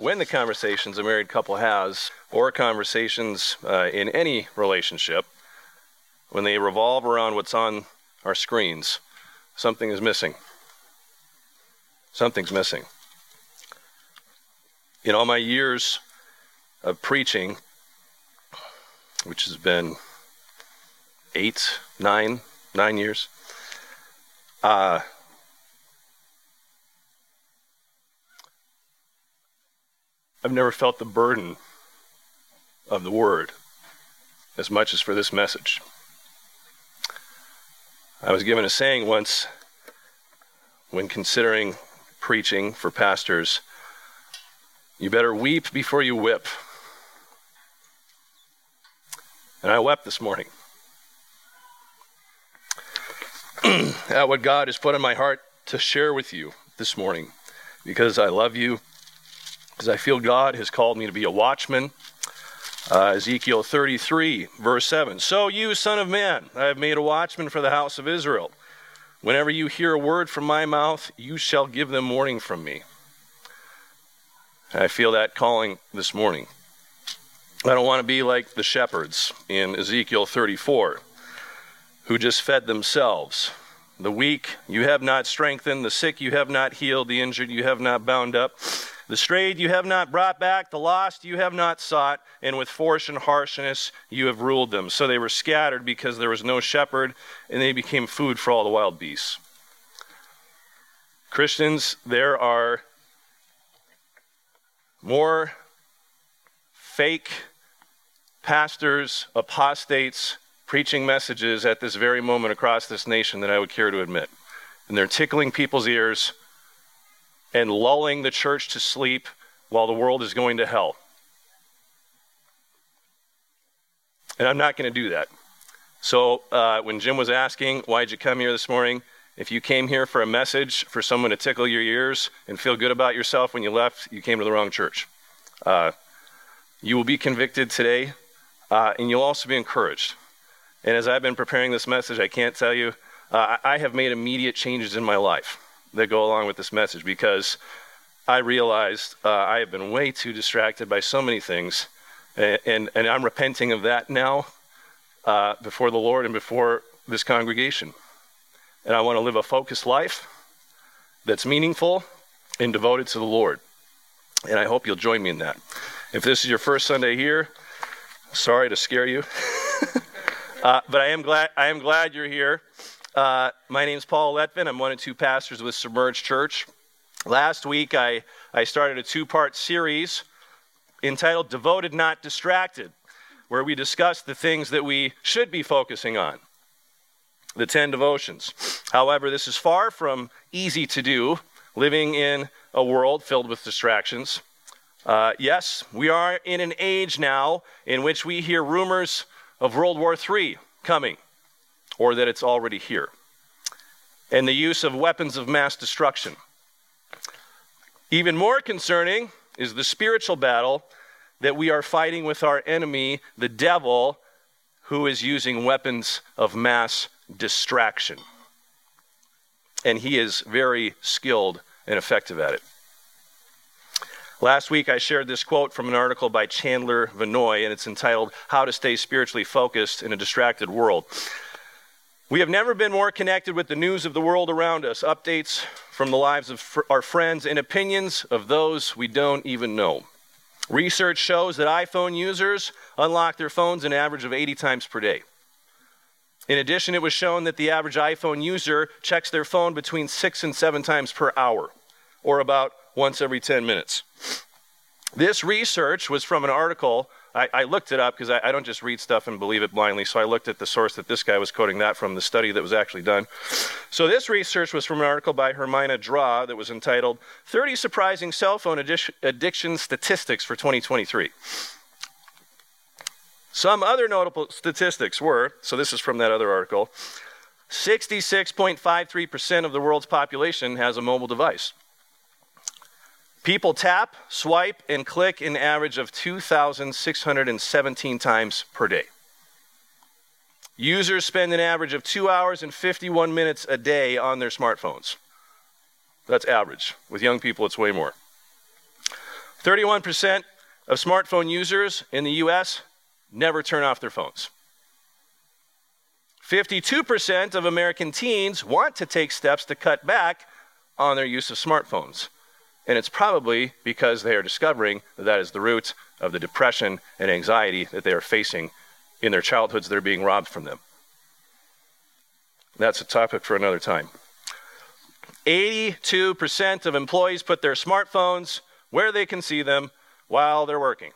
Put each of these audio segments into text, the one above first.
when the conversations a married couple has, or conversations uh, in any relationship, when they revolve around what's on our screens, something is missing. Something's missing. In all my years of preaching, which has been eight, nine, nine years, uh, I've never felt the burden of the word as much as for this message. I was given a saying once when considering preaching for pastors you better weep before you whip. And I wept this morning at what God has put in my heart to share with you this morning because I love you because I feel God has called me to be a watchman. Uh, Ezekiel 33, verse 7. So, you, Son of Man, I have made a watchman for the house of Israel. Whenever you hear a word from my mouth, you shall give them warning from me. I feel that calling this morning. I don't want to be like the shepherds in Ezekiel 34 who just fed themselves. The weak you have not strengthened, the sick you have not healed, the injured you have not bound up. The strayed you have not brought back, the lost you have not sought, and with force and harshness you have ruled them. So they were scattered because there was no shepherd, and they became food for all the wild beasts. Christians, there are more fake pastors, apostates, preaching messages at this very moment across this nation than I would care to admit. And they're tickling people's ears and lulling the church to sleep while the world is going to hell. And I'm not going to do that. So uh, when Jim was asking, why'd you come here this morning? If you came here for a message for someone to tickle your ears and feel good about yourself when you left, you came to the wrong church. Uh, you will be convicted today, uh, and you'll also be encouraged. And as I've been preparing this message, I can't tell you, uh, I have made immediate changes in my life that go along with this message because I realized uh, I have been way too distracted by so many things, and, and, and I'm repenting of that now uh, before the Lord and before this congregation. And I want to live a focused life that's meaningful and devoted to the Lord. And I hope you'll join me in that. If this is your first Sunday here, sorry to scare you, uh, but I am glad I am glad you're here. Uh, my name is Paul Letvin. I'm one of two pastors with Submerged Church. Last week, I, I started a two part series entitled Devoted Not Distracted, where we discussed the things that we should be focusing on the 10 devotions. However, this is far from easy to do, living in a world filled with distractions. Uh, yes, we are in an age now in which we hear rumors of World War III coming or that it's already here, and the use of weapons of mass destruction. Even more concerning is the spiritual battle that we are fighting with our enemy, the devil, who is using weapons of mass distraction. And he is very skilled and effective at it. Last week, I shared this quote from an article by Chandler Vannoy, and it's entitled How to Stay Spiritually Focused in a Distracted World. We have never been more connected with the news of the world around us, updates from the lives of fr- our friends, and opinions of those we don't even know. Research shows that iPhone users unlock their phones an average of 80 times per day. In addition, it was shown that the average iPhone user checks their phone between six and seven times per hour, or about once every 10 minutes. This research was from an article I, I looked it up because I, I, don't just read stuff and believe it blindly. So I looked at the source that this guy was quoting that from, the study that was actually done. So this research was from an article by Hermina Draw that was entitled 30 Surprising Cell Phone Addiction Statistics for 2023. Some other notable statistics were so this is from that other article 66.53% of the world's population has a mobile device. People tap, swipe, and click an average of 2,617 times per day. Users spend an average of 2 hours and 51 minutes a day on their smartphones. That's average. With young people, it's way more. 31% of smartphone users in the US never turn off their phones. 52% of American teens want to take steps to cut back on their use of smartphones. And it's probably because they are discovering that that is the root of the depression and anxiety that they are facing in their childhoods that are being robbed from them. That's a topic for another time. 82% of employees put their smartphones where they can see them while they're working.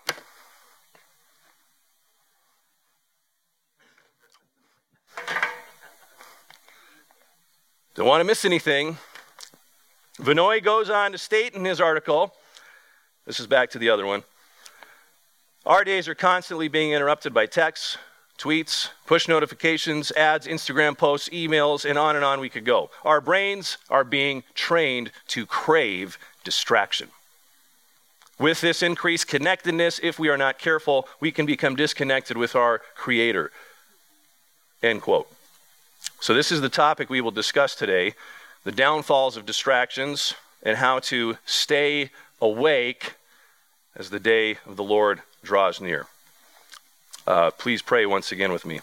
Don't want to miss anything. Vinoy goes on to state in his article this is back to the other one. Our days are constantly being interrupted by texts, tweets, push notifications, ads, Instagram posts, emails, and on and on we could go. Our brains are being trained to crave distraction. With this increased connectedness, if we are not careful, we can become disconnected with our Creator. End quote. So, this is the topic we will discuss today the downfalls of distractions and how to stay awake as the day of the Lord draws near. Uh, please pray once again with me.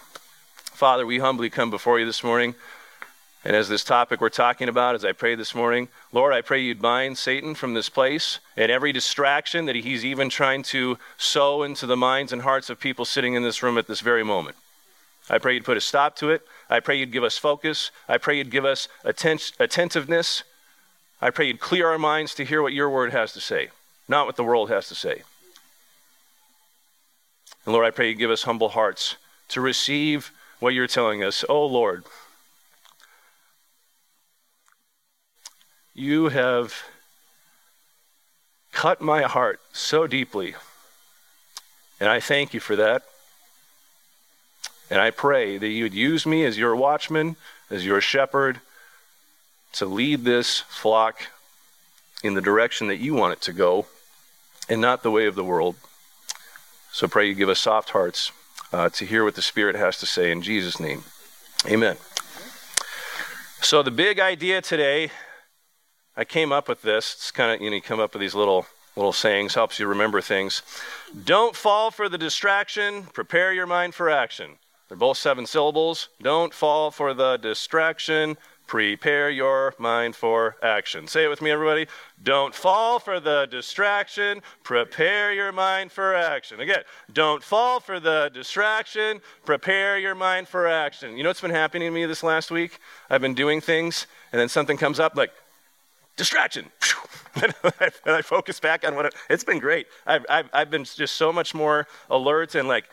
Father, we humbly come before you this morning. And as this topic we're talking about, as I pray this morning, Lord, I pray you'd bind Satan from this place and every distraction that he's even trying to sow into the minds and hearts of people sitting in this room at this very moment. I pray you'd put a stop to it. I pray you'd give us focus. I pray you'd give us atten- attentiveness. I pray you'd clear our minds to hear what your word has to say, not what the world has to say. And Lord, I pray you'd give us humble hearts to receive what you're telling us. Oh, Lord, You have cut my heart so deeply. And I thank you for that. And I pray that you would use me as your watchman, as your shepherd, to lead this flock in the direction that you want it to go and not the way of the world. So pray you give us soft hearts uh, to hear what the Spirit has to say in Jesus' name. Amen. So, the big idea today I came up with this. It's kind of, you know, you come up with these little little sayings, helps you remember things. Don't fall for the distraction, prepare your mind for action. They're both seven syllables. Don't fall for the distraction, prepare your mind for action. Say it with me, everybody. Don't fall for the distraction, prepare your mind for action. Again, don't fall for the distraction, prepare your mind for action. You know what's been happening to me this last week? I've been doing things, and then something comes up like, distraction. and I focus back on what it, has been great. I've, I've, I've been just so much more alert and like,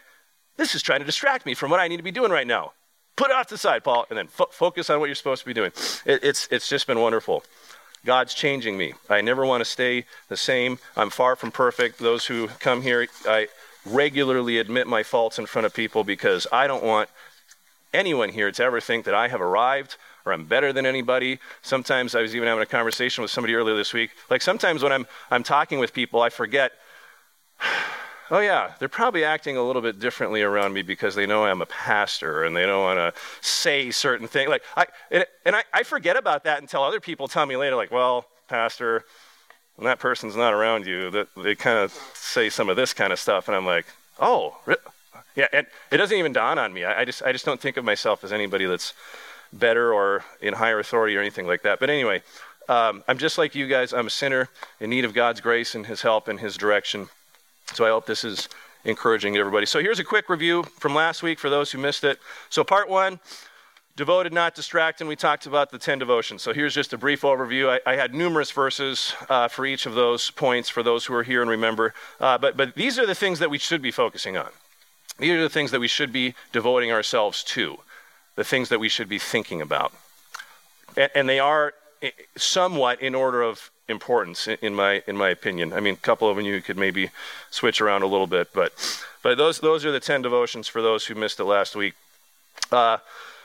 this is trying to distract me from what I need to be doing right now. Put it off to the side, Paul, and then fo- focus on what you're supposed to be doing. It, it's, it's just been wonderful. God's changing me. I never want to stay the same. I'm far from perfect. Those who come here, I regularly admit my faults in front of people because I don't want anyone here to ever think that I have arrived or I'm better than anybody. Sometimes I was even having a conversation with somebody earlier this week. Like sometimes when I'm, I'm talking with people, I forget, oh yeah, they're probably acting a little bit differently around me because they know I'm a pastor and they don't want to say certain things. Like I, and, and I, I forget about that until other people tell me later, like, well, pastor, when that person's not around you, that they kind of say some of this kind of stuff, and I'm like, oh, yeah, and it doesn't even dawn on me. I, I just, I just don't think of myself as anybody that's better or in higher authority or anything like that. But anyway, um, I'm just like you guys. I'm a sinner in need of God's grace and His help and His direction. So I hope this is encouraging to everybody. So here's a quick review from last week for those who missed it. So, part one devoted, not distracted. We talked about the 10 devotions. So, here's just a brief overview. I, I had numerous verses uh, for each of those points for those who are here and remember. Uh, but, but these are the things that we should be focusing on. These are the things that we should be devoting ourselves to the things that we should be thinking about. And, and they are eh, somewhat in order of importance, in my, in my opinion. I mean, a couple of them you could maybe switch around a little bit, but, but those, those are the 10 devotions for those who missed it last week. Uh,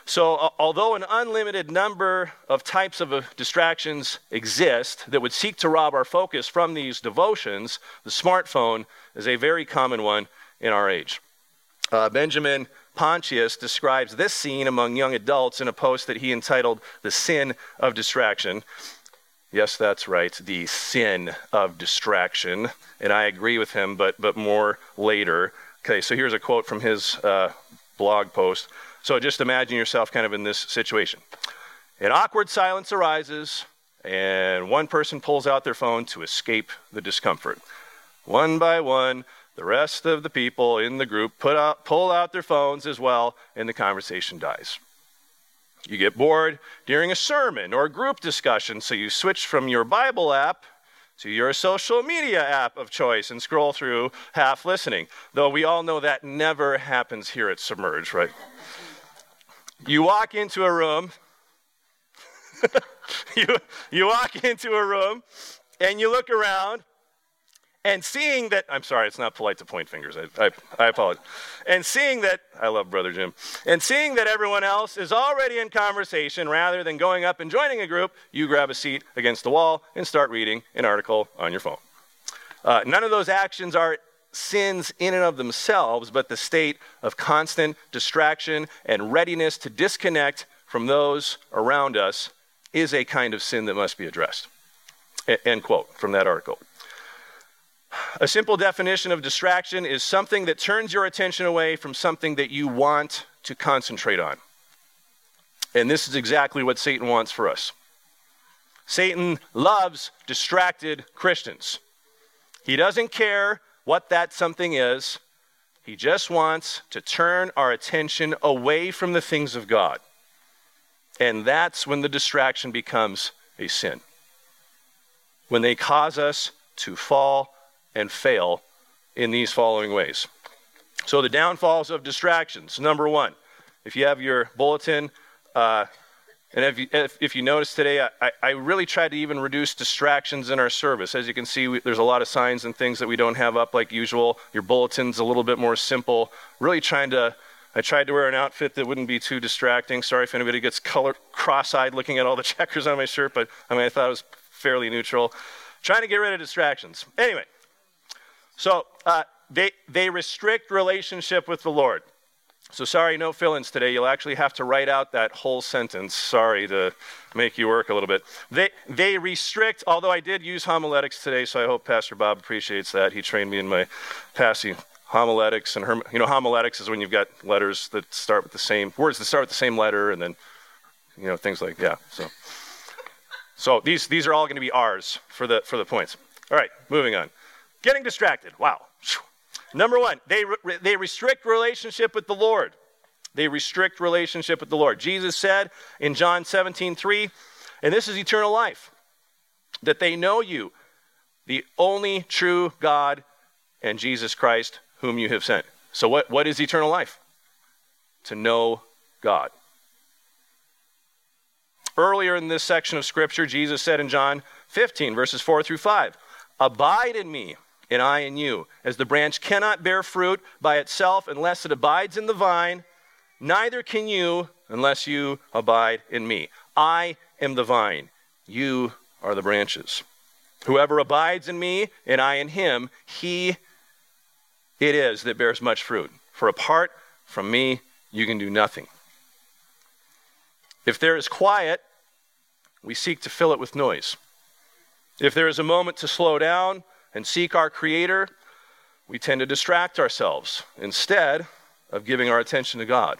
so, uh, although an unlimited number of types of uh, distractions exist that would seek to rob our focus from these devotions, the smartphone is a very common one in our age. Uh, Benjamin Pontius describes this scene among young adults in a post that he entitled The Sin of Distraction. Yes, that's right, the sin of distraction. And I agree with him, but, but more later. Okay, so here's a quote from his uh, blog post. So just imagine yourself kind of in this situation. An awkward silence arises, and one person pulls out their phone to escape the discomfort. One by one, the rest of the people in the group put out, pull out their phones as well, and the conversation dies. You get bored during a sermon or a group discussion, so you switch from your Bible app to your social media app of choice and scroll through half listening. Though we all know that never happens here at Submerge, right? You walk into a room, you, you walk into a room and you look around and seeing that, I'm sorry, it's not polite to point fingers. I, I, I, apologize. And seeing that, I love Brother Jim, and seeing that everyone else is already in conversation, rather than going up and joining a group, you grab a seat against the wall and start reading an article on your phone. Uh, none of those actions are sins in and of themselves, but the state of constant distraction and readiness to disconnect from those around us is a kind of sin that must be addressed. End quote from that article. A simple definition of distraction is something that turns your attention away from something that you want to concentrate on. And this is exactly what Satan wants for us. Satan loves distracted Christians. He doesn't care what that something is, he just wants to turn our attention away from the things of God. And that's when the distraction becomes a sin. When they cause us to fall and fail in these following ways. So, the downfalls of distractions. Number one, if you have your bulletin, uh, and if you, if, if you notice today, I, I, really tried to even reduce distractions in our service. As you can see, we, there's a lot of signs and things that we don't have up like usual. Your bulletin's a little bit more simple. Really trying to, I tried to wear an outfit that wouldn't be too distracting. Sorry if anybody gets color cross-eyed looking at all the checkers on my shirt, but I mean, I thought it was fairly neutral. Trying to get rid of distractions. Anyway, so uh, they, they restrict relationship with the Lord. So sorry, no fill ins today. You'll actually have to write out that whole sentence. Sorry to make you work a little bit. They, they restrict, although I did use homiletics today, so I hope Pastor Bob appreciates that. He trained me in my passing homiletics. And, you know, homiletics is when you've got letters that start with the same, words that start with the same letter, and then, you know, things like, yeah. So, so these, these are all going to be R's for the, for the points. All right, moving on. Getting distracted. Wow. Number one, they, re- they restrict relationship with the Lord. They restrict relationship with the Lord. Jesus said in John 17, 3, and this is eternal life, that they know you, the only true God, and Jesus Christ, whom you have sent. So, what, what is eternal life? To know God. Earlier in this section of Scripture, Jesus said in John 15, verses 4 through 5, Abide in me, and I in you. As the branch cannot bear fruit by itself unless it abides in the vine, neither can you unless you abide in me. I am the vine, you are the branches. Whoever abides in me and I in him, he it is that bears much fruit. For apart from me, you can do nothing. If there is quiet, we seek to fill it with noise. If there is a moment to slow down, and seek our Creator, we tend to distract ourselves instead of giving our attention to God.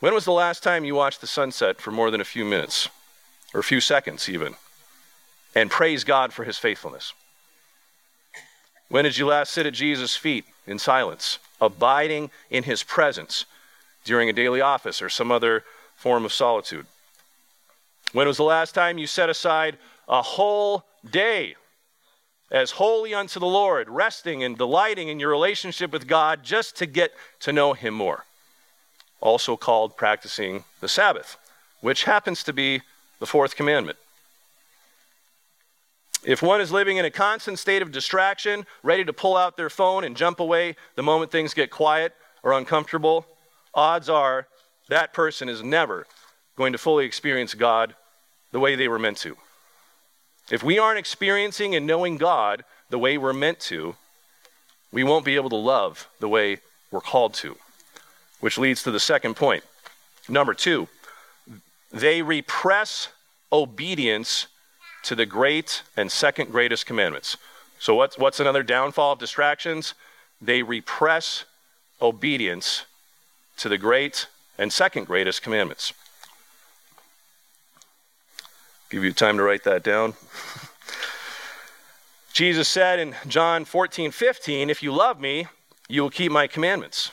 When was the last time you watched the sunset for more than a few minutes, or a few seconds even, and praise God for His faithfulness? When did you last sit at Jesus' feet in silence, abiding in His presence during a daily office or some other form of solitude? When was the last time you set aside a whole day as holy unto the Lord, resting and delighting in your relationship with God just to get to know Him more. Also called practicing the Sabbath, which happens to be the fourth commandment. If one is living in a constant state of distraction, ready to pull out their phone and jump away the moment things get quiet or uncomfortable, odds are that person is never going to fully experience God the way they were meant to. If we aren't experiencing and knowing God the way we're meant to, we won't be able to love the way we're called to. Which leads to the second point. Number two, they repress obedience to the great and second greatest commandments. So, what's, what's another downfall of distractions? They repress obedience to the great and second greatest commandments. Give you time to write that down. Jesus said in John 14, 15, If you love me, you will keep my commandments.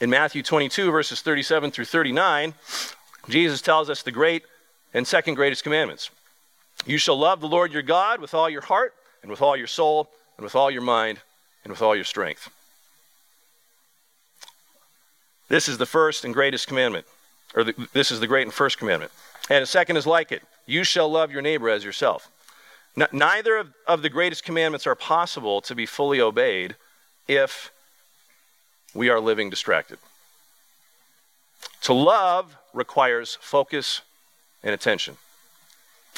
In Matthew 22, verses 37 through 39, Jesus tells us the great and second greatest commandments. You shall love the Lord your God with all your heart, and with all your soul, and with all your mind, and with all your strength. This is the first and greatest commandment, or the, this is the great and first commandment. And the second is like it you shall love your neighbor as yourself. Neither of, of the greatest commandments are possible to be fully obeyed if we are living distracted. To love requires focus and attention,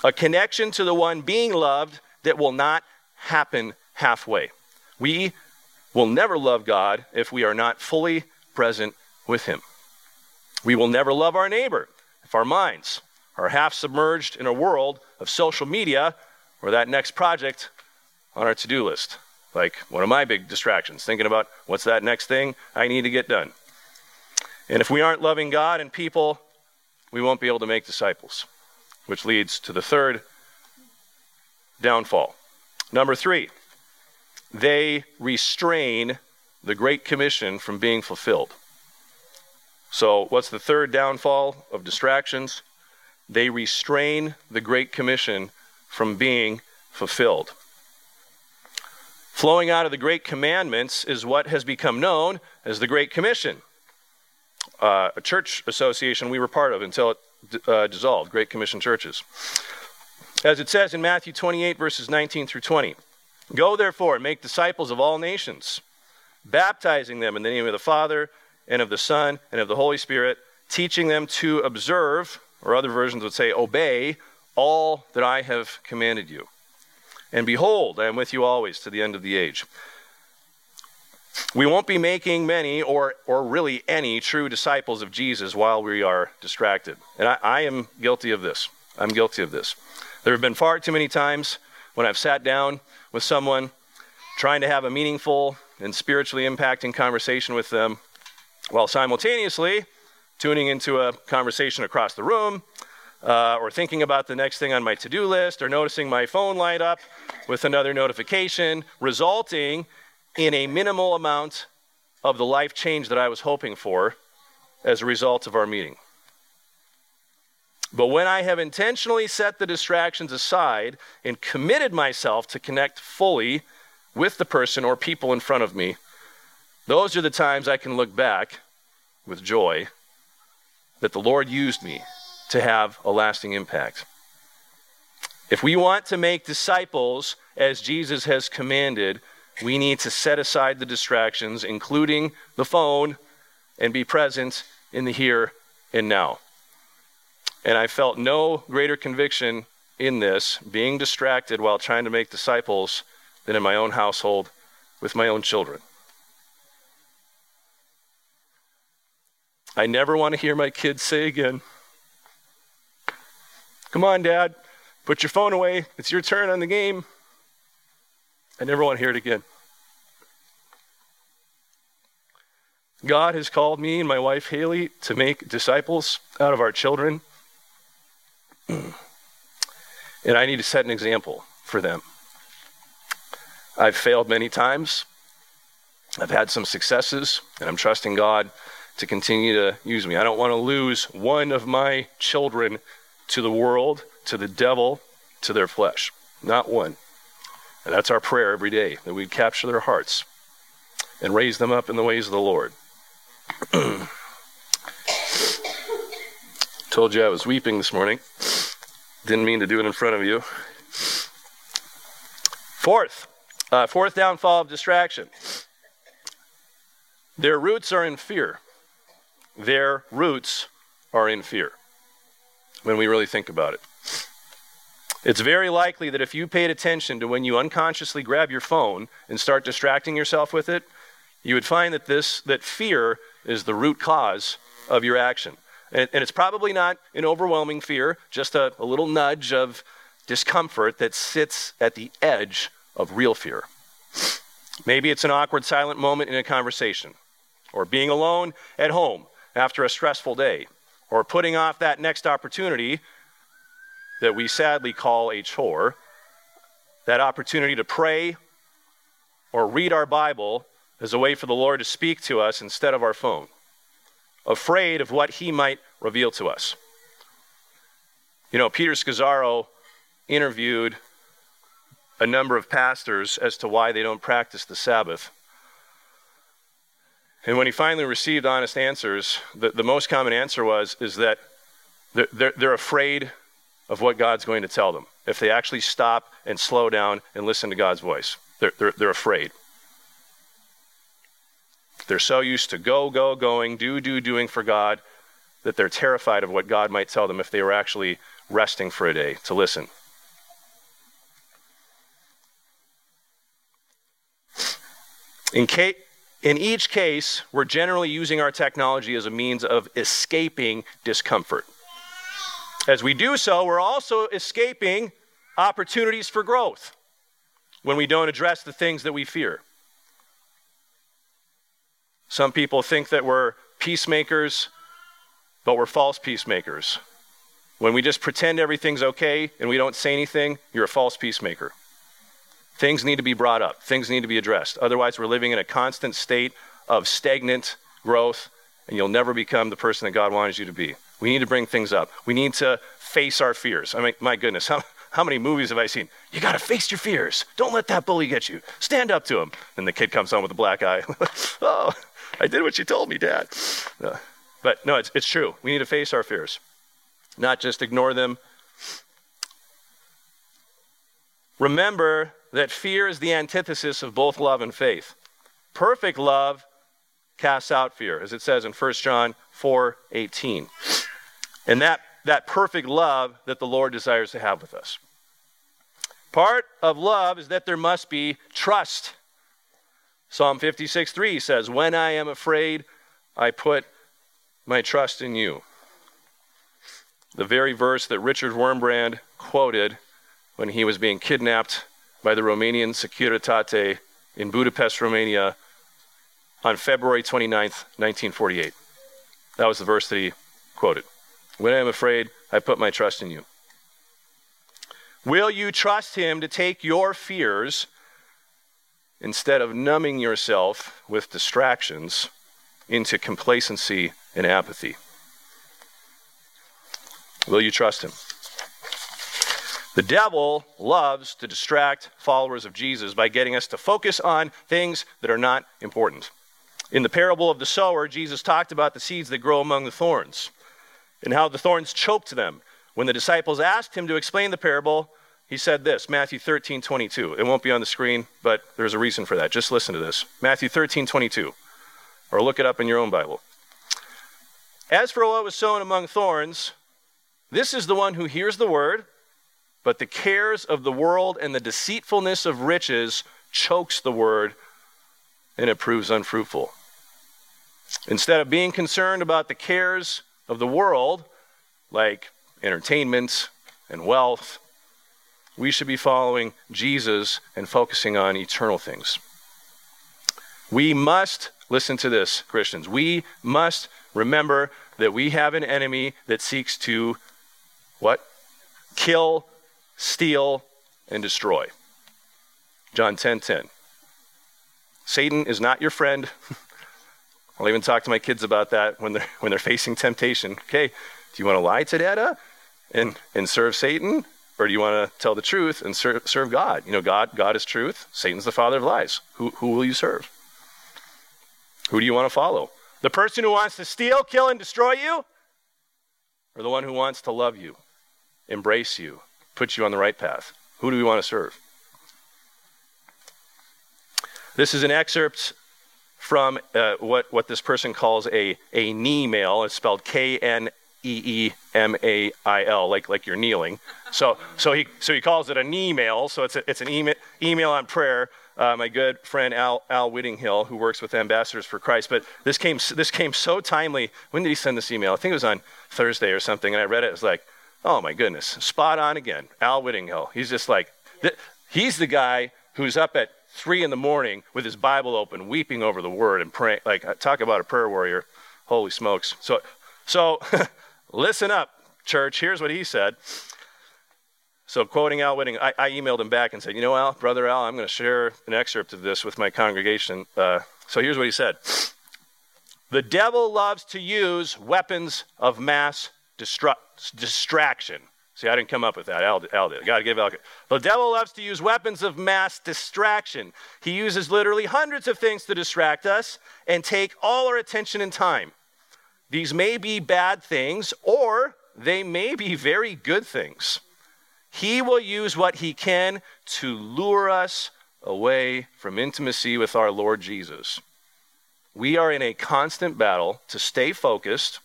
a connection to the one being loved that will not happen halfway. We will never love God if we are not fully present with Him. We will never love our neighbor if our minds are half submerged in a world of social media or that next project on our to do list. Like one of my big distractions, thinking about what's that next thing I need to get done. And if we aren't loving God and people, we won't be able to make disciples, which leads to the third downfall. Number three, they restrain the Great Commission from being fulfilled. So, what's the third downfall of distractions? They restrain the Great Commission from being fulfilled. Flowing out of the Great Commandments is what has become known as the Great Commission, uh, a church association we were part of until it uh, dissolved, Great Commission churches. As it says in Matthew 28, verses 19 through 20 Go therefore and make disciples of all nations, baptizing them in the name of the Father, and of the Son, and of the Holy Spirit, teaching them to observe, or other versions would say, obey, all that I have commanded you. And behold, I am with you always to the end of the age. We won't be making many or, or really any true disciples of Jesus while we are distracted. And I, I am guilty of this. I'm guilty of this. There have been far too many times when I've sat down with someone trying to have a meaningful and spiritually impacting conversation with them while simultaneously tuning into a conversation across the room uh, or thinking about the next thing on my to do list or noticing my phone light up with another notification, resulting in a minimal amount of the life change that I was hoping for as a result of our meeting. But when I have intentionally set the distractions aside and committed myself to connect fully with the person or people in front of me, those are the times I can look back with joy that the Lord used me to have a lasting impact. If we want to make disciples as Jesus has commanded, we need to set aside the distractions, including the phone, and be present in the here and now. And I felt no greater conviction in this, being distracted while trying to make disciples, than in my own household with my own children. I never want to hear my kids say again, Come on, Dad, put your phone away. It's your turn on the game. I never want to hear it again. God has called me and my wife Haley to make disciples out of our children. And I need to set an example for them. I've failed many times. I've had some successes, and I'm trusting God to continue to use me. I don't want to lose one of my children to the world, to the devil, to their flesh. Not one. And that's our prayer every day that we capture their hearts and raise them up in the ways of the Lord. Told you I was weeping this morning. Didn't mean to do it in front of you. Fourth, uh, fourth downfall of distraction. Their roots are in fear. Their roots are in fear when we really think about it. It's very likely that if you paid attention to when you unconsciously grab your phone and start distracting yourself with it, you would find that this that fear is the root cause of your action. And, and it's probably not an overwhelming fear, just a, a little nudge of discomfort that sits at the edge of real fear. Maybe it's an awkward, silent moment in a conversation, or being alone at home after a stressful day, or putting off that next opportunity that we sadly call a chore, that opportunity to pray or read our Bible as a way for the Lord to speak to us instead of our phone, afraid of what He might reveal to us. You know, Peter Scazzero interviewed a number of pastors as to why they don't practice the Sabbath. And when he finally received honest answers, the, the most common answer was is that they're, they're, afraid of what God's going to tell them if they actually stop and slow down and listen to God's voice. They're, they're, they're afraid. They're so used to go, go, going, do, do, doing for God that they're terrified of what God might tell them if they were actually resting for a day to listen. In, ca- in each case, we're generally using our technology as a means of escaping discomfort. As we do so, we're also escaping opportunities for growth when we don't address the things that we fear. Some people think that we're peacemakers, but we're false peacemakers. When we just pretend everything's okay and we don't say anything, you're a false peacemaker. Things need to be brought up, things need to be addressed. Otherwise, we're living in a constant state of stagnant growth, and you'll never become the person that God wanted you to be. We need to bring things up. We need to face our fears. I mean, my goodness, how, how many movies have I seen? You got to face your fears. Don't let that bully get you. Stand up to him. And the kid comes home with a black eye. oh, I did what you told me, Dad. Uh, but no, it's, it's true. We need to face our fears, not just ignore them. Remember that fear is the antithesis of both love and faith. Perfect love casts out fear, as it says in 1 John 4 18. And that, that perfect love that the Lord desires to have with us. Part of love is that there must be trust. Psalm 56 3 says, When I am afraid, I put my trust in you. The very verse that Richard Wurmbrand quoted when he was being kidnapped by the Romanian Securitate in Budapest, Romania on February 29th, 1948. That was the verse that he quoted. When I am afraid, I put my trust in you. Will you trust him to take your fears instead of numbing yourself with distractions into complacency and apathy? Will you trust him? The devil loves to distract followers of Jesus by getting us to focus on things that are not important. In the parable of the sower, Jesus talked about the seeds that grow among the thorns and how the thorns choked them. When the disciples asked him to explain the parable, he said this Matthew 13, 22. It won't be on the screen, but there's a reason for that. Just listen to this Matthew 13, 22. Or look it up in your own Bible. As for what was sown among thorns, this is the one who hears the word but the cares of the world and the deceitfulness of riches chokes the word and it proves unfruitful. Instead of being concerned about the cares of the world, like entertainment and wealth, we should be following Jesus and focusing on eternal things. We must, listen to this, Christians, we must remember that we have an enemy that seeks to what? Kill, steal, and destroy. John 10:10. 10, 10. Satan is not your friend. I'll even talk to my kids about that when they're when they're facing temptation. Okay, do you want to lie to Dada and and serve Satan, or do you want to tell the truth and serve, serve God? You know, God God is truth. Satan's the father of lies. Who who will you serve? Who do you want to follow? The person who wants to steal, kill, and destroy you, or the one who wants to love you, embrace you, puts you on the right path. Who do we want to serve? This is an excerpt from uh, what, what this person calls a, a knee mail. It's spelled K N E E M A I L, like, like you're kneeling. So, so, he, so he calls it a knee mail. So it's, a, it's an email, email on prayer. Uh, my good friend Al, Al Whittinghill, who works with Ambassadors for Christ. But this came, this came so timely. When did he send this email? I think it was on Thursday or something. And I read it. It was like, Oh my goodness, spot on again. Al Whittinghill. He's just like, th- he's the guy who's up at three in the morning with his Bible open, weeping over the word and praying. Like, talk about a prayer warrior. Holy smokes. So, so listen up, church. Here's what he said. So, quoting Al Whitting, I, I, emailed him back and said, You know, Al, Brother Al, I'm going to share an excerpt of this with my congregation. Uh, so, here's what he said The devil loves to use weapons of mass destru- distraction. See, I didn't come up with that. Al, Al did. Got to give Al. The devil loves to use weapons of mass distraction. He uses literally hundreds of things to distract us and take all our attention and time. These may be bad things, or they may be very good things. He will use what he can to lure us away from intimacy with our Lord Jesus. We are in a constant battle to stay focused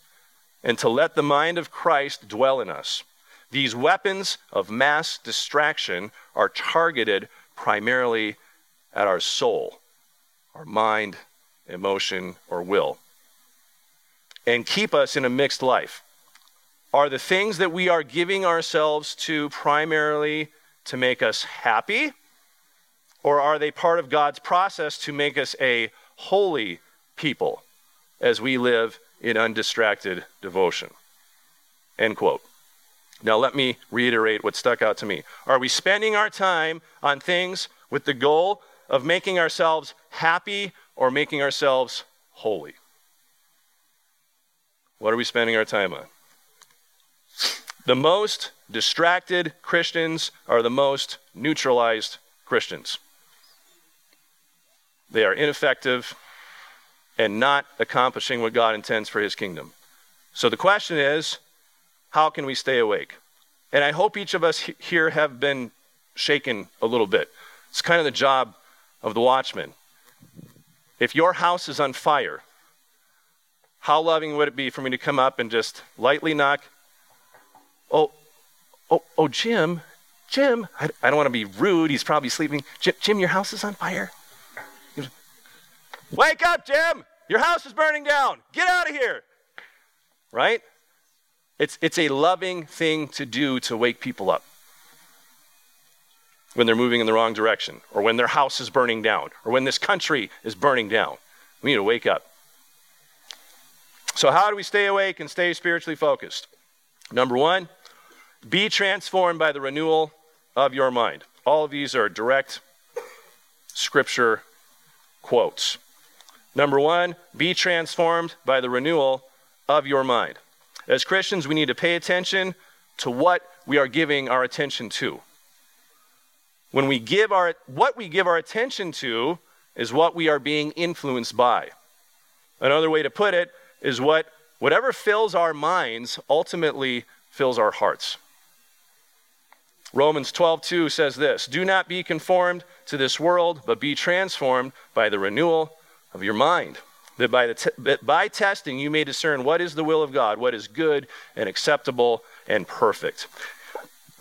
and to let the mind of Christ dwell in us. These weapons of mass distraction are targeted primarily at our soul, our mind, emotion, or will, and keep us in a mixed life are the things that we are giving ourselves to primarily to make us happy? Or are they part of God's process to make us a holy people as we live in undistracted devotion? End quote. Now, let me reiterate what stuck out to me. Are we spending our time on things with the goal of making ourselves happy or making ourselves holy? What are we spending our time on? The most distracted Christians are the most neutralized Christians. They are ineffective and not accomplishing what God intends for his kingdom. So the question is how can we stay awake? And I hope each of us here have been shaken a little bit. It's kind of the job of the watchman. If your house is on fire, how loving would it be for me to come up and just lightly knock oh, oh, oh, Jim, Jim, I, I don't want to be rude. He's probably sleeping. Jim, Jim, your house is on fire. Wake up, Jim! Your house is burning down. Get out of here. Right? It's, it's a loving thing to do to wake people up when they're moving in the wrong direction, or when their house is burning down, or when this country is burning down. We need to wake up. So, how do we stay awake and stay spiritually focused? Number one, be transformed by the renewal of your mind. All of these are direct scripture quotes. Number one, be transformed by the renewal of your mind. As Christians, we need to pay attention to what we are giving our attention to. When we give our what we give our attention to is what we are being influenced by. Another way to put it is what whatever fills our minds ultimately fills our hearts. Romans 12:2 says this, "Do not be conformed to this world, but be transformed by the renewal of your mind, that by, t- by testing you may discern what is the will of God, what is good and acceptable and perfect."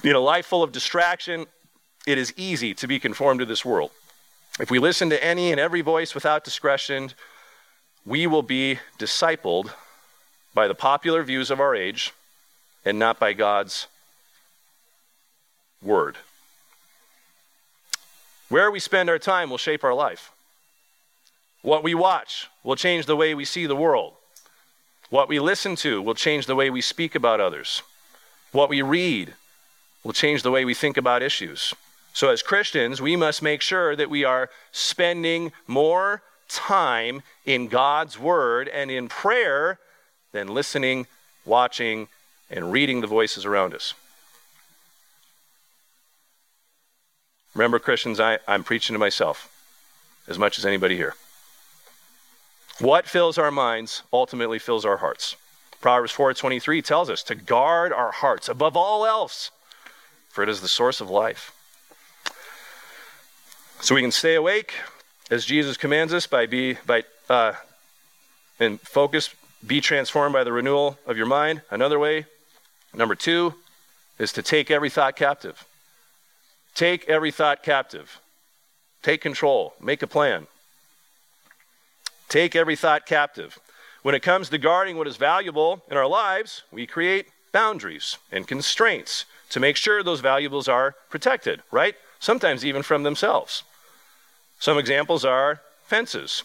In a life full of distraction, it is easy to be conformed to this world. If we listen to any and every voice without discretion, we will be discipled by the popular views of our age and not by God's word. Where we spend our time will shape our life. What we watch will change the way we see the world. What we listen to will change the way we speak about others. What we read will change the way we think about issues. So, as Christians, we must make sure that we are spending more time in God's Word and in prayer than listening, watching, and reading the voices around us. Remember, Christians, I, I'm preaching to myself as much as anybody here. What fills our minds ultimately fills our hearts. Proverbs 4:23 tells us to guard our hearts above all else, for it is the source of life. So we can stay awake as Jesus commands us by be by uh, and focus, be transformed by the renewal of your mind. Another way, number two, is to take every thought captive. Take every thought captive. Take control. Make a plan. Take every thought captive. When it comes to guarding what is valuable in our lives, we create boundaries and constraints to make sure those valuables are protected, right? Sometimes even from themselves. Some examples are fences,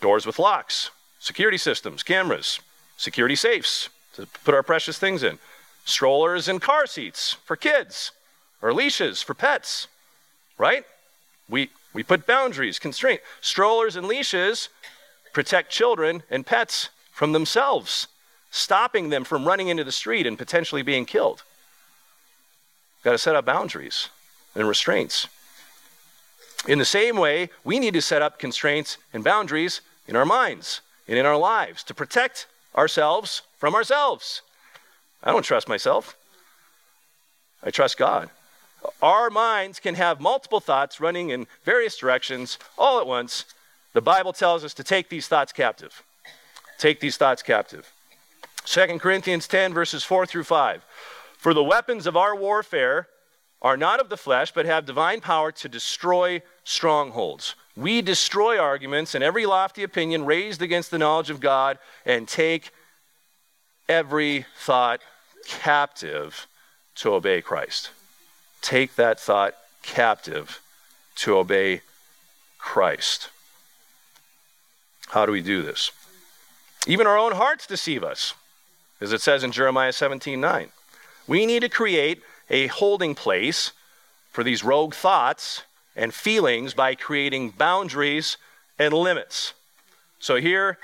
doors with locks, security systems, cameras, security safes to put our precious things in, strollers and car seats for kids, or leashes for pets, right? We, we put boundaries, constraint. Strollers and leashes protect children and pets from themselves, stopping them from running into the street and potentially being killed. Got to set up boundaries and restraints. In the same way, we need to set up constraints and boundaries in our minds and in our lives to protect ourselves from ourselves. I don't trust myself. I trust God. Our minds can have multiple thoughts running in various directions all at once. The Bible tells us to take these thoughts captive. Take these thoughts captive. 2 Corinthians 10, verses 4 through 5. For the weapons of our warfare are not of the flesh, but have divine power to destroy strongholds. We destroy arguments and every lofty opinion raised against the knowledge of God and take every thought captive to obey Christ. Take that thought captive to obey Christ. How do we do this? Even our own hearts deceive us, as it says in Jeremiah 17 9. We need to create a holding place for these rogue thoughts and feelings by creating boundaries and limits. So here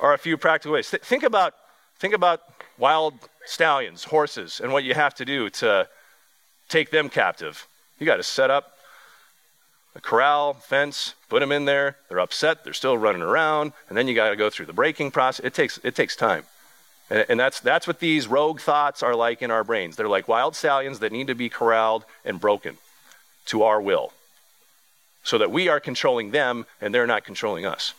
are a few practical ways. Th- think about think about wild stallions, horses, and what you have to do to take them captive. You got to set up a corral, fence, put them in there. They're upset. They're still running around, and then you got to go through the breaking process. It takes it takes time. And, and that's, that's what these rogue thoughts are like in our brains. They're like wild stallions that need to be corralled and broken to our will so that we are controlling them and they're not controlling us.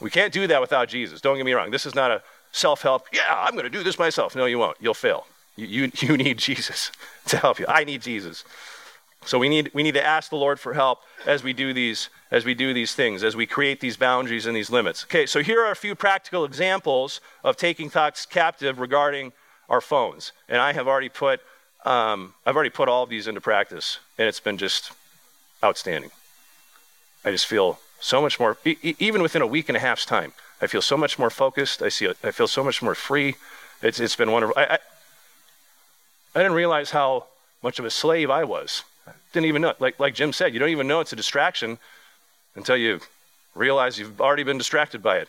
We can't do that without Jesus. Don't get me wrong. This is not a self help, yeah, I'm going to do this myself. No, you won't. You'll fail. You, you, you need Jesus to help you. I need Jesus. So we need, we need to ask the Lord for help as we do these as we do these things, as we create these boundaries and these limits. Okay, so here are a few practical examples of taking thoughts captive regarding our phones. And I have already put um, I've already put all of these into practice, and it's been just outstanding. I just feel so much more, e- even within a week and a half's time, I feel so much more focused. I see, I feel so much more free. It's, it's been wonderful. I, I, I didn't realize how much of a slave I was. Didn't even know. Like, like Jim said, you don't even know it's a distraction until you realize you've already been distracted by it.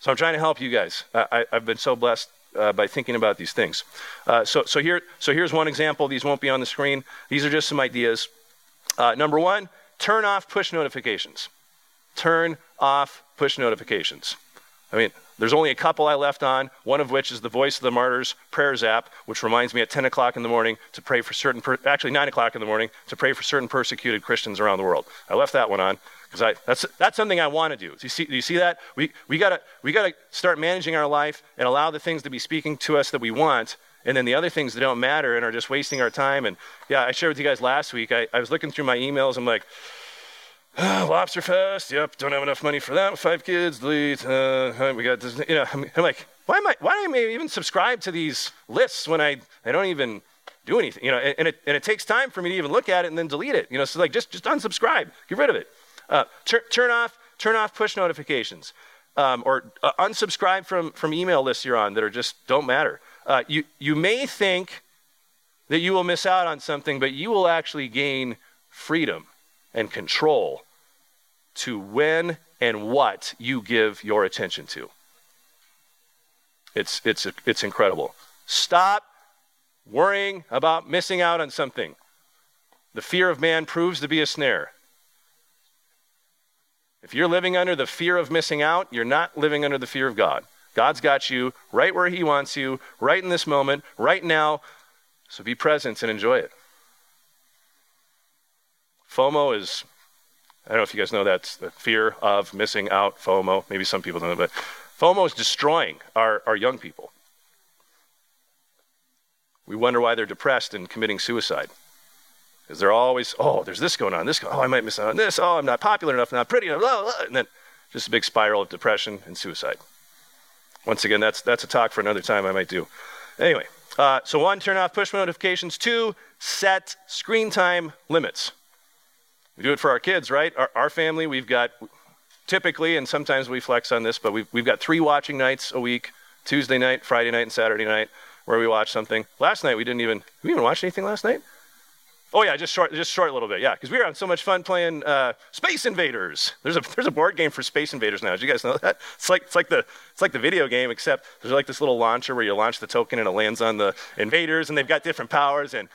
So I'm trying to help you guys. I, have been so blessed uh, by thinking about these things. Uh, so, so, here, so here's one example. These won't be on the screen. These are just some ideas. Uh, number one, turn off push notifications. Turn off push notifications. I mean, there's only a couple I left on, one of which is the Voice of the Martyrs prayers app, which reminds me at 10 o'clock in the morning to pray for certain, per- actually 9 o'clock in the morning, to pray for certain persecuted Christians around the world. I left that one on because that's, that's something I want to do. Do you see, do you see that? We, we got we to start managing our life and allow the things to be speaking to us that we want and then the other things that don't matter and are just wasting our time. And yeah, I shared with you guys last week, I, I was looking through my emails. I'm like, Lobster Fest. Yep, don't have enough money for that. With Five kids, delete. Uh, we got this. You know, I'm like, why am I? Why do I even subscribe to these lists when I I don't even do anything? You know, and, it and it takes time for me to even look at it and then delete it. You know, so like just just unsubscribe, get rid of it. Uh, turn turn off turn off push notifications, um, or uh, unsubscribe from from email lists you're on that are just don't matter. Uh, you you may think that you will miss out on something, but you will actually gain freedom and control to when and what you give your attention to. It's, it's, it's incredible. Stop worrying about missing out on something. The fear of man proves to be a snare. If you're living under the fear of missing out, you're not living under the fear of God. God's got you right where He wants you, right in this moment, right now. So be present and enjoy it. FOMO is, I don't know if you guys know that's the fear of missing out, FOMO. Maybe some people don't know, but FOMO is destroying our, our young people. We wonder why they're depressed and committing suicide. Because they're always, oh, there's this going on, this going on. Oh, I might miss out on this. Oh, I'm not popular enough, not pretty enough. Blah, blah. And then just a big spiral of depression and suicide. Once again, that's, that's a talk for another time I might do. Anyway, uh, so one, turn off push notifications. Two, set screen time limits. We do it for our kids, right? Our, our family, we've got typically, and sometimes we flex on this, but we've, we've got three watching nights a week Tuesday night, Friday night, and Saturday night where we watch something. Last night we didn't even, we even watch anything last night? Oh yeah, just short, just short a little bit. Yeah, because we were having so much fun playing uh, Space Invaders. There's a there's a board game for Space Invaders now. Did you guys know that? It's like it's like the it's like the video game, except there's like this little launcher where you launch the token and it lands on the invaders, and they've got different powers. And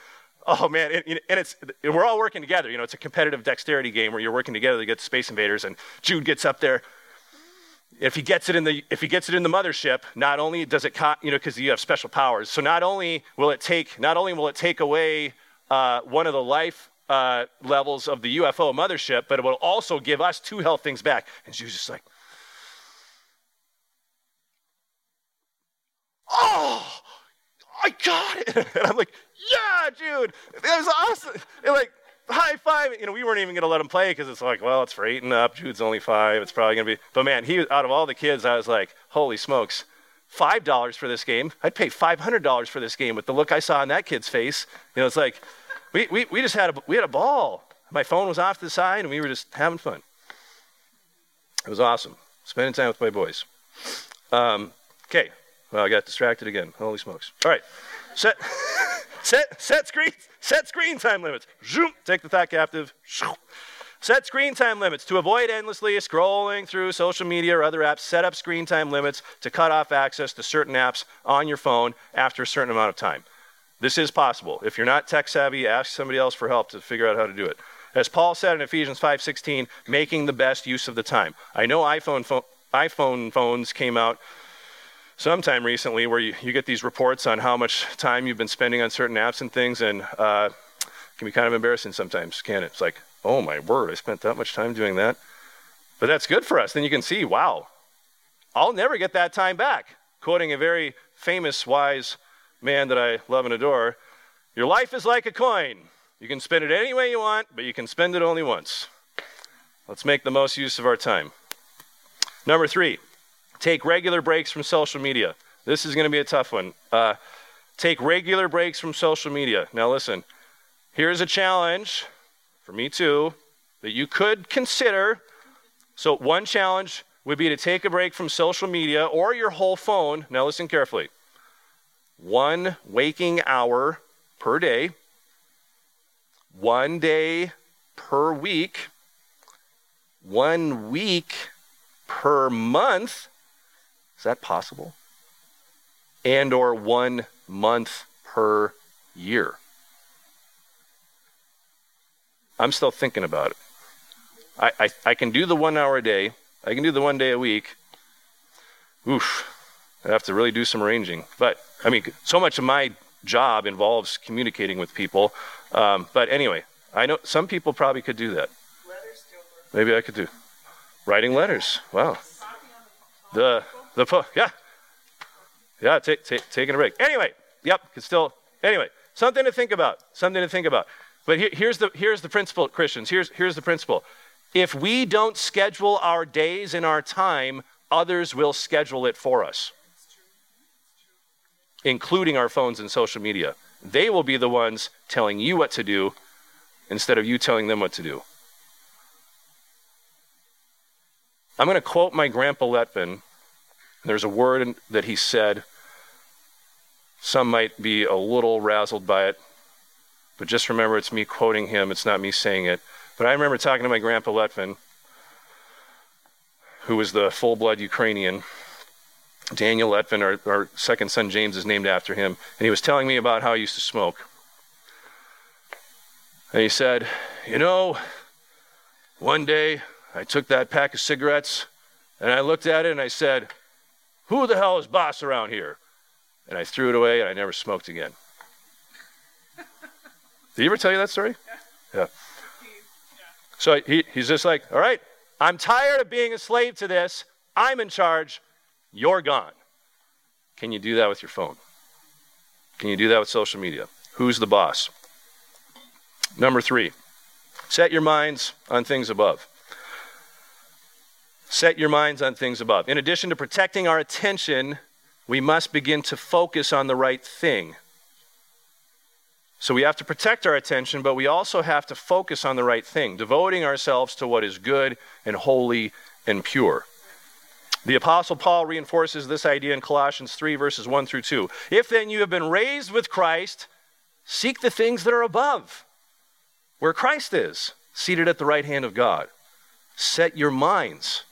oh man, and, and it's and we're all working together. You know, it's a competitive dexterity game where you're working together to get Space Invaders. And Jude gets up there. If he gets it in the if he gets it in the mothership, not only does it you know because you have special powers, so not only will it take not only will it take away uh, one of the life uh, levels of the UFO mothership, but it will also give us two health things back. And Jude's just like, oh, I got it. And I'm like, yeah, dude, that was awesome. And like, high five. You know, we weren't even going to let him play because it's like, well, it's for eight and up. Jude's only five. It's probably going to be. But man, he out of all the kids, I was like, holy smokes. $5 for this game. I'd pay $500 for this game with the look I saw on that kid's face. You know, it's like, we, we, we just had a, we had a ball. My phone was off to the side and we were just having fun. It was awesome. Spending time with my boys. Um, okay. Well, I got distracted again. Holy smokes. All right. Set, set, set screen, set screen time limits. Zoom. Take the thought captive. Set screen time limits. To avoid endlessly scrolling through social media or other apps, set up screen time limits to cut off access to certain apps on your phone after a certain amount of time. This is possible. If you're not tech savvy, ask somebody else for help to figure out how to do it. As Paul said in Ephesians 5:16, making the best use of the time. I know iPhone iPhone phones came out sometime recently where you, you, get these reports on how much time you've been spending on certain apps and things, and uh, can be kind of embarrassing sometimes, can it? It's like, oh my word, I spent that much time doing that. But that's good for us. Then you can see, wow, I'll never get that time back. Quoting a very famous, wise man that I love and adore, your life is like a coin. You can spend it any way you want, but you can spend it only once. Let's make the most use of our time. Number three, take regular breaks from social media. This is going to be a tough one. Uh, take regular breaks from social media. Now, listen, here's a challenge for me too that you could consider. So, one challenge would be to take a break from social media or your whole phone. Now, listen carefully one waking hour per day, one day per week, one week per month. Is that possible? And or one month per year. I'm still thinking about it. I, I, I can do the one hour a day. I can do the one day a week. Oof. I have to really do some arranging. But I mean, so much of my job involves communicating with people. Um, but anyway, I know some people probably could do that. Maybe I could do writing letters. Wow. The the po- yeah yeah taking a break. Anyway, yep, could still anyway something to think about. Something to think about. But here, here's the here's the principle, Christians. Here's here's the principle. If we don't schedule our days and our time, others will schedule it for us including our phones and social media. They will be the ones telling you what to do instead of you telling them what to do. I'm going to quote my grandpa Letvin. There's a word that he said. Some might be a little razzled by it, but just remember it's me quoting him, it's not me saying it. But I remember talking to my grandpa Letvin, who was the full blood Ukrainian Daniel Letvin, our, our second son James, is named after him. And he was telling me about how he used to smoke. And he said, You know, one day I took that pack of cigarettes and I looked at it and I said, Who the hell is boss around here? And I threw it away and I never smoked again. Did he ever tell you that story? Yeah. So he, he's just like, All right, I'm tired of being a slave to this. I'm in charge. You're gone. Can you do that with your phone? Can you do that with social media? Who's the boss? Number three, set your minds on things above. Set your minds on things above. In addition to protecting our attention, we must begin to focus on the right thing. So we have to protect our attention, but we also have to focus on the right thing, devoting ourselves to what is good and holy and pure. The Apostle Paul reinforces this idea in Colossians 3, verses 1 through 2. If then you have been raised with Christ, seek the things that are above, where Christ is, seated at the right hand of God. Set your minds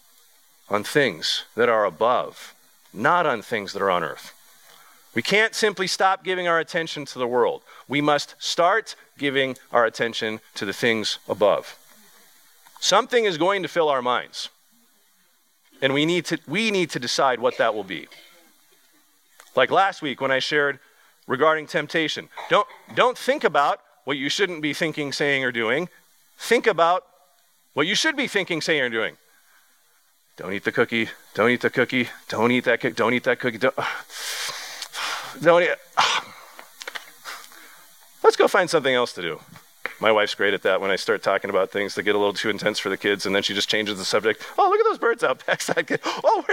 on things that are above, not on things that are on earth. We can't simply stop giving our attention to the world. We must start giving our attention to the things above. Something is going to fill our minds. And we need to, we need to decide what that will be. Like last week when I shared regarding temptation. Don't, don't think about what you shouldn't be thinking, saying, or doing. Think about what you should be thinking, saying, or doing. Don't eat the cookie. Don't eat the cookie. Don't eat that cookie. Don't eat that cookie. Don't, don't eat. Let's go find something else to do. My wife's great at that when I start talking about things that get a little too intense for the kids, and then she just changes the subject. Oh, look at those birds out backside. Oh,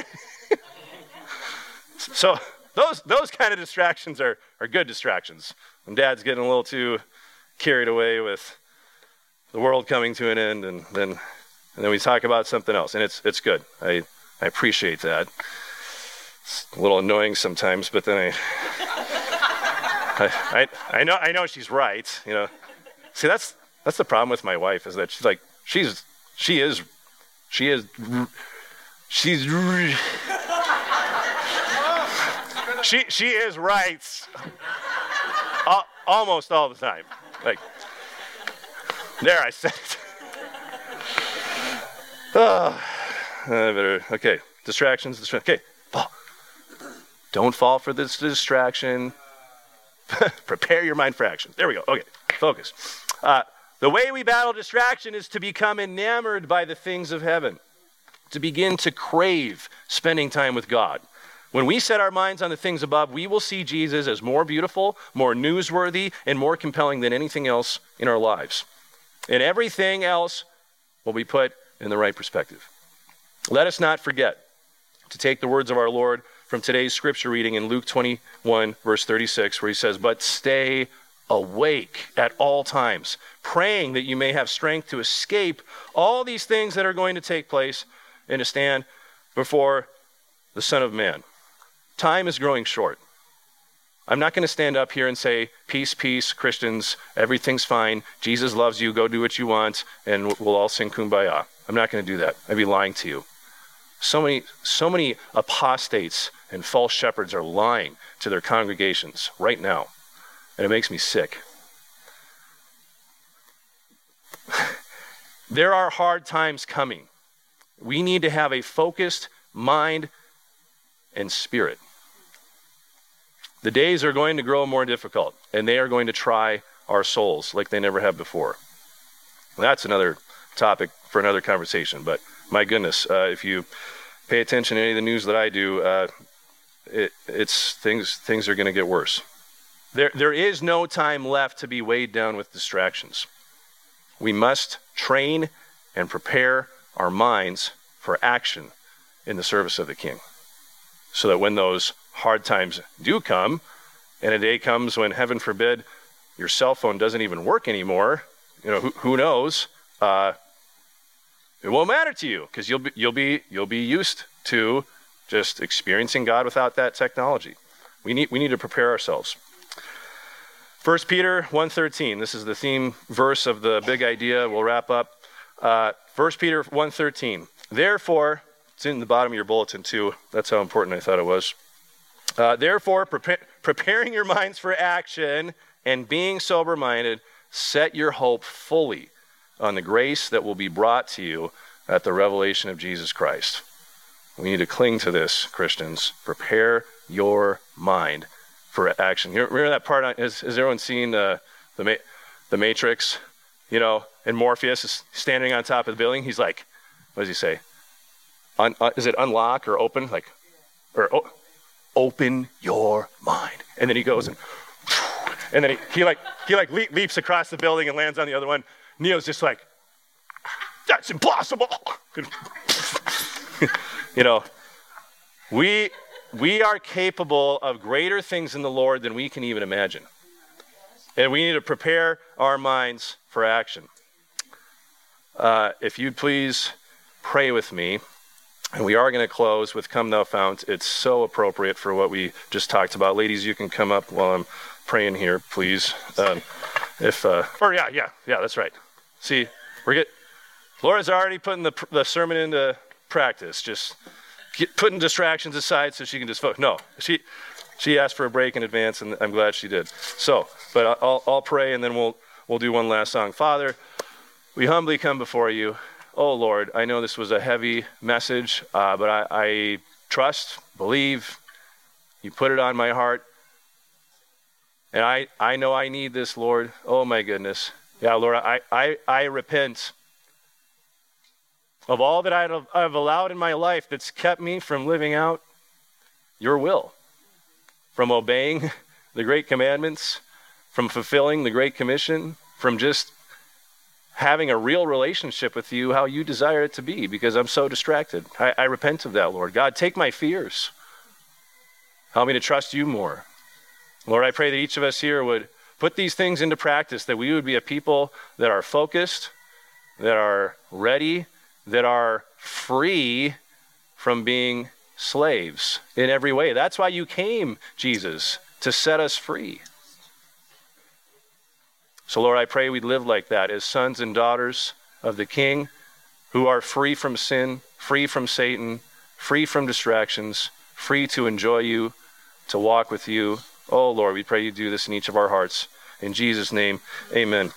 so those those kind of distractions are are good distractions. When dad's getting a little too carried away with the world coming to an end, and then and then we talk about something else, and it's it's good. I I appreciate that. It's a little annoying sometimes, but then I I, I, I know I know she's right. You know, See, that's that's the problem with my wife is that she's like she's she is she is she's she she is right almost all the time. Like there, I said it. Oh, I better okay. Distractions. Distra- okay, Paul. Don't fall for this distraction. Prepare your mind for action. There we go. Okay, focus. Uh, the way we battle distraction is to become enamored by the things of heaven, to begin to crave spending time with God. When we set our minds on the things above, we will see Jesus as more beautiful, more newsworthy, and more compelling than anything else in our lives. And everything else will be put in the right perspective. Let us not forget to take the words of our Lord from today's scripture reading in Luke 21, verse 36, where he says, But stay awake at all times, praying that you may have strength to escape all these things that are going to take place and to stand before the Son of Man. Time is growing short. I'm not going to stand up here and say, Peace, peace, Christians, everything's fine, Jesus loves you, go do what you want, and we'll all sing kumbaya. I'm not going to do that. I'd be lying to you. So many, so many apostates and false shepherds are lying to their congregations right now and it makes me sick. there are hard times coming. We need to have a focused mind and spirit. The days are going to grow more difficult, and they are going to try our souls like they never have before. That's another topic for another conversation, but my goodness, uh, if you pay attention to any of the news that I do, uh, it, it's things things are going to get worse. There, there is no time left to be weighed down with distractions. We must train and prepare our minds for action in the service of the King. So that when those hard times do come, and a day comes when, heaven forbid, your cell phone doesn't even work anymore, you know, who, who knows? Uh, it won't matter to you because you'll be, you'll, be, you'll be used to just experiencing God without that technology. We need, we need to prepare ourselves. 1 Peter 1.13, this is the theme verse of the big idea. We'll wrap up. Uh, 1 Peter 1.13, therefore, it's in the bottom of your bulletin too. That's how important I thought it was. Uh, therefore, prepare, preparing your minds for action and being sober minded, set your hope fully on the grace that will be brought to you at the revelation of Jesus Christ. We need to cling to this, Christians. Prepare your mind for action. You remember that part? Has, has everyone seen uh, the the Matrix? You know, and Morpheus is standing on top of the building. He's like, what does he say? Un, uh, is it unlock or open? Like, or open your mind. And then he goes and, and then he, he like he like le- leaps across the building and lands on the other one. Neo's just like, that's impossible. you know, we we are capable of greater things in the Lord than we can even imagine. And we need to prepare our minds for action. Uh, if you'd please pray with me. And we are going to close with Come Thou Fount. It's so appropriate for what we just talked about. Ladies, you can come up while I'm praying here, please. Um, if, uh, or yeah, yeah, yeah, that's right. See, we're get, Laura's already putting the, the sermon into practice, just get, putting distractions aside so she can just focus. No, she, she asked for a break in advance, and I'm glad she did. So, but I'll, I'll pray, and then we'll, we'll do one last song. Father, we humbly come before you. Oh Lord, I know this was a heavy message, uh, but I, I trust, believe, you put it on my heart. And I, I know I need this, Lord. Oh my goodness. Yeah, Lord, I, I, I repent of all that I've allowed in my life that's kept me from living out your will, from obeying the great commandments, from fulfilling the great commission, from just having a real relationship with you how you desire it to be because I'm so distracted. I, I, repent of that, Lord. God, take my fears. Help me to trust you more. Lord, I pray that each of us here would put these things into practice, that we would be a people that are focused, that are ready, that are free from being slaves in every way. That's why you came, Jesus, to set us free. So, Lord, I pray we'd live like that as sons and daughters of the King who are free from sin, free from Satan, free from distractions, free to enjoy you, to walk with you. Oh, Lord, we pray you do this in each of our hearts. In Jesus' name, amen.